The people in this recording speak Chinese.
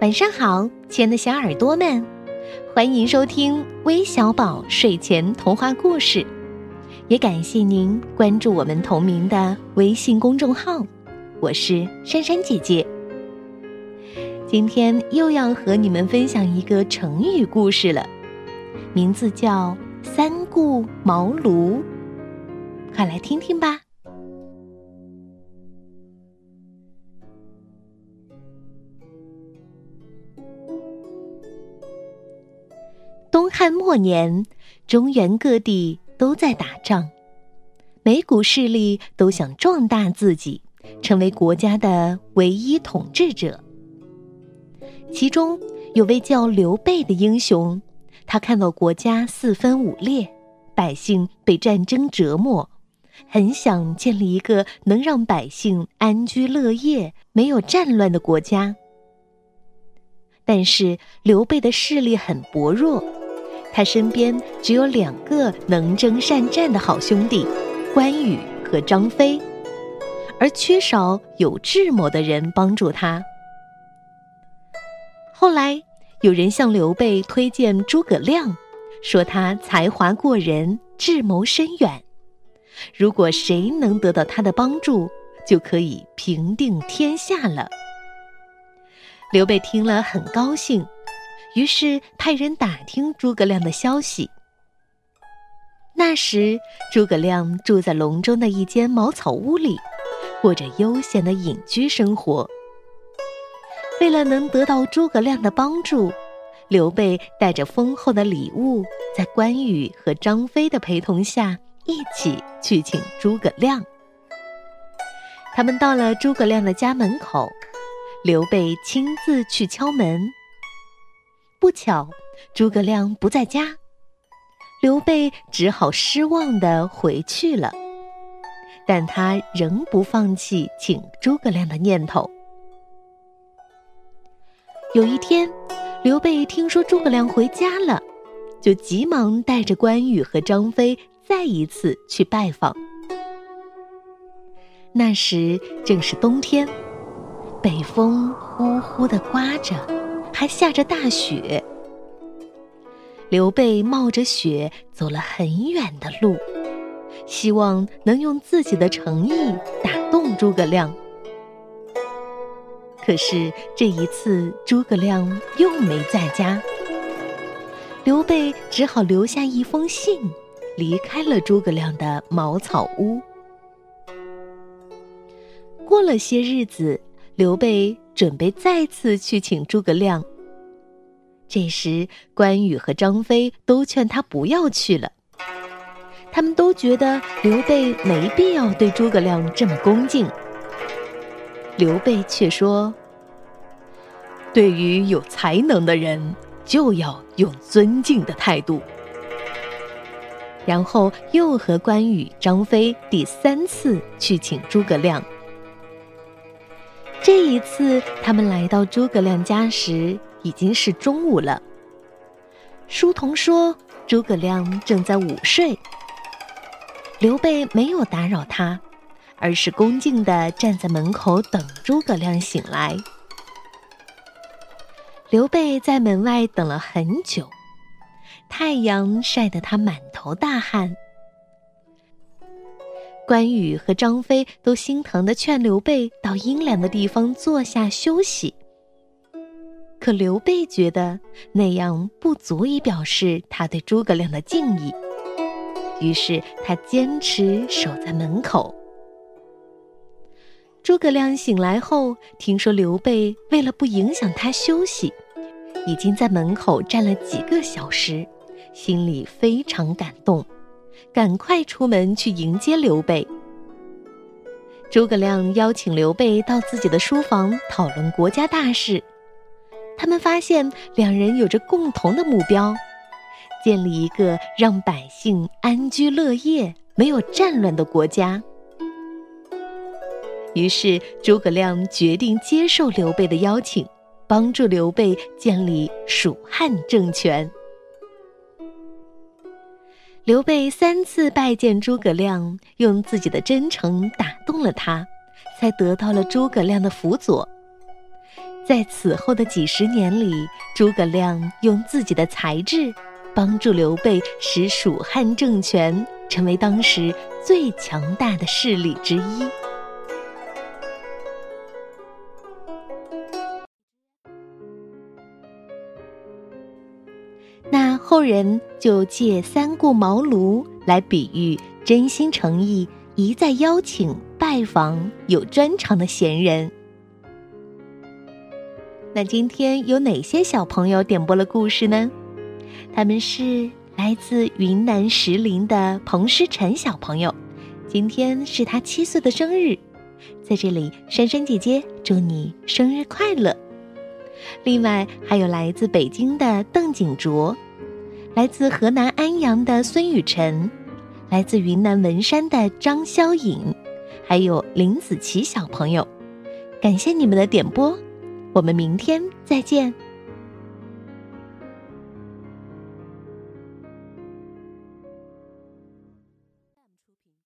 晚上好，亲爱的小耳朵们，欢迎收听微小宝睡前童话故事，也感谢您关注我们同名的微信公众号。我是珊珊姐姐，今天又要和你们分享一个成语故事了，名字叫“三顾茅庐”，快来听听吧。汉末年，中原各地都在打仗，每股势力都想壮大自己，成为国家的唯一统治者。其中有位叫刘备的英雄，他看到国家四分五裂，百姓被战争折磨，很想建立一个能让百姓安居乐业、没有战乱的国家。但是刘备的势力很薄弱。他身边只有两个能征善战的好兄弟，关羽和张飞，而缺少有智谋的人帮助他。后来有人向刘备推荐诸葛亮，说他才华过人，智谋深远，如果谁能得到他的帮助，就可以平定天下了。刘备听了很高兴。于是派人打听诸葛亮的消息。那时，诸葛亮住在隆中的一间茅草屋里，过着悠闲的隐居生活。为了能得到诸葛亮的帮助，刘备带着丰厚的礼物，在关羽和张飞的陪同下，一起去请诸葛亮。他们到了诸葛亮的家门口，刘备亲自去敲门。不巧，诸葛亮不在家，刘备只好失望的回去了。但他仍不放弃请诸葛亮的念头。有一天，刘备听说诸葛亮回家了，就急忙带着关羽和张飞再一次去拜访。那时正是冬天，北风呼呼的刮着。还下着大雪，刘备冒着雪走了很远的路，希望能用自己的诚意打动诸葛亮。可是这一次诸葛亮又没在家，刘备只好留下一封信，离开了诸葛亮的茅草屋。过了些日子，刘备。准备再次去请诸葛亮。这时，关羽和张飞都劝他不要去了。他们都觉得刘备没必要对诸葛亮这么恭敬。刘备却说：“对于有才能的人，就要用尊敬的态度。”然后又和关羽、张飞第三次去请诸葛亮。这一次，他们来到诸葛亮家时，已经是中午了。书童说，诸葛亮正在午睡。刘备没有打扰他，而是恭敬地站在门口等诸葛亮醒来。刘备在门外等了很久，太阳晒得他满头大汗。关羽和张飞都心疼的劝刘备到阴凉的地方坐下休息，可刘备觉得那样不足以表示他对诸葛亮的敬意，于是他坚持守在门口。诸葛亮醒来后，听说刘备为了不影响他休息，已经在门口站了几个小时，心里非常感动。赶快出门去迎接刘备。诸葛亮邀请刘备到自己的书房讨论国家大事。他们发现两人有着共同的目标，建立一个让百姓安居乐业、没有战乱的国家。于是，诸葛亮决定接受刘备的邀请，帮助刘备建立蜀汉政权。刘备三次拜见诸葛亮，用自己的真诚打动了他，才得到了诸葛亮的辅佐。在此后的几十年里，诸葛亮用自己的才智，帮助刘备使蜀汉政权成为当时最强大的势力之一。后人就借三顾茅庐来比喻真心诚意、一再邀请拜访有专长的贤人。那今天有哪些小朋友点播了故事呢？他们是来自云南石林的彭诗晨小朋友，今天是他七岁的生日，在这里，珊珊姐姐祝你生日快乐。另外还有来自北京的邓景卓，来自河南安阳的孙雨辰，来自云南文山的张潇颖，还有林子琪小朋友，感谢你们的点播。我们明天再见。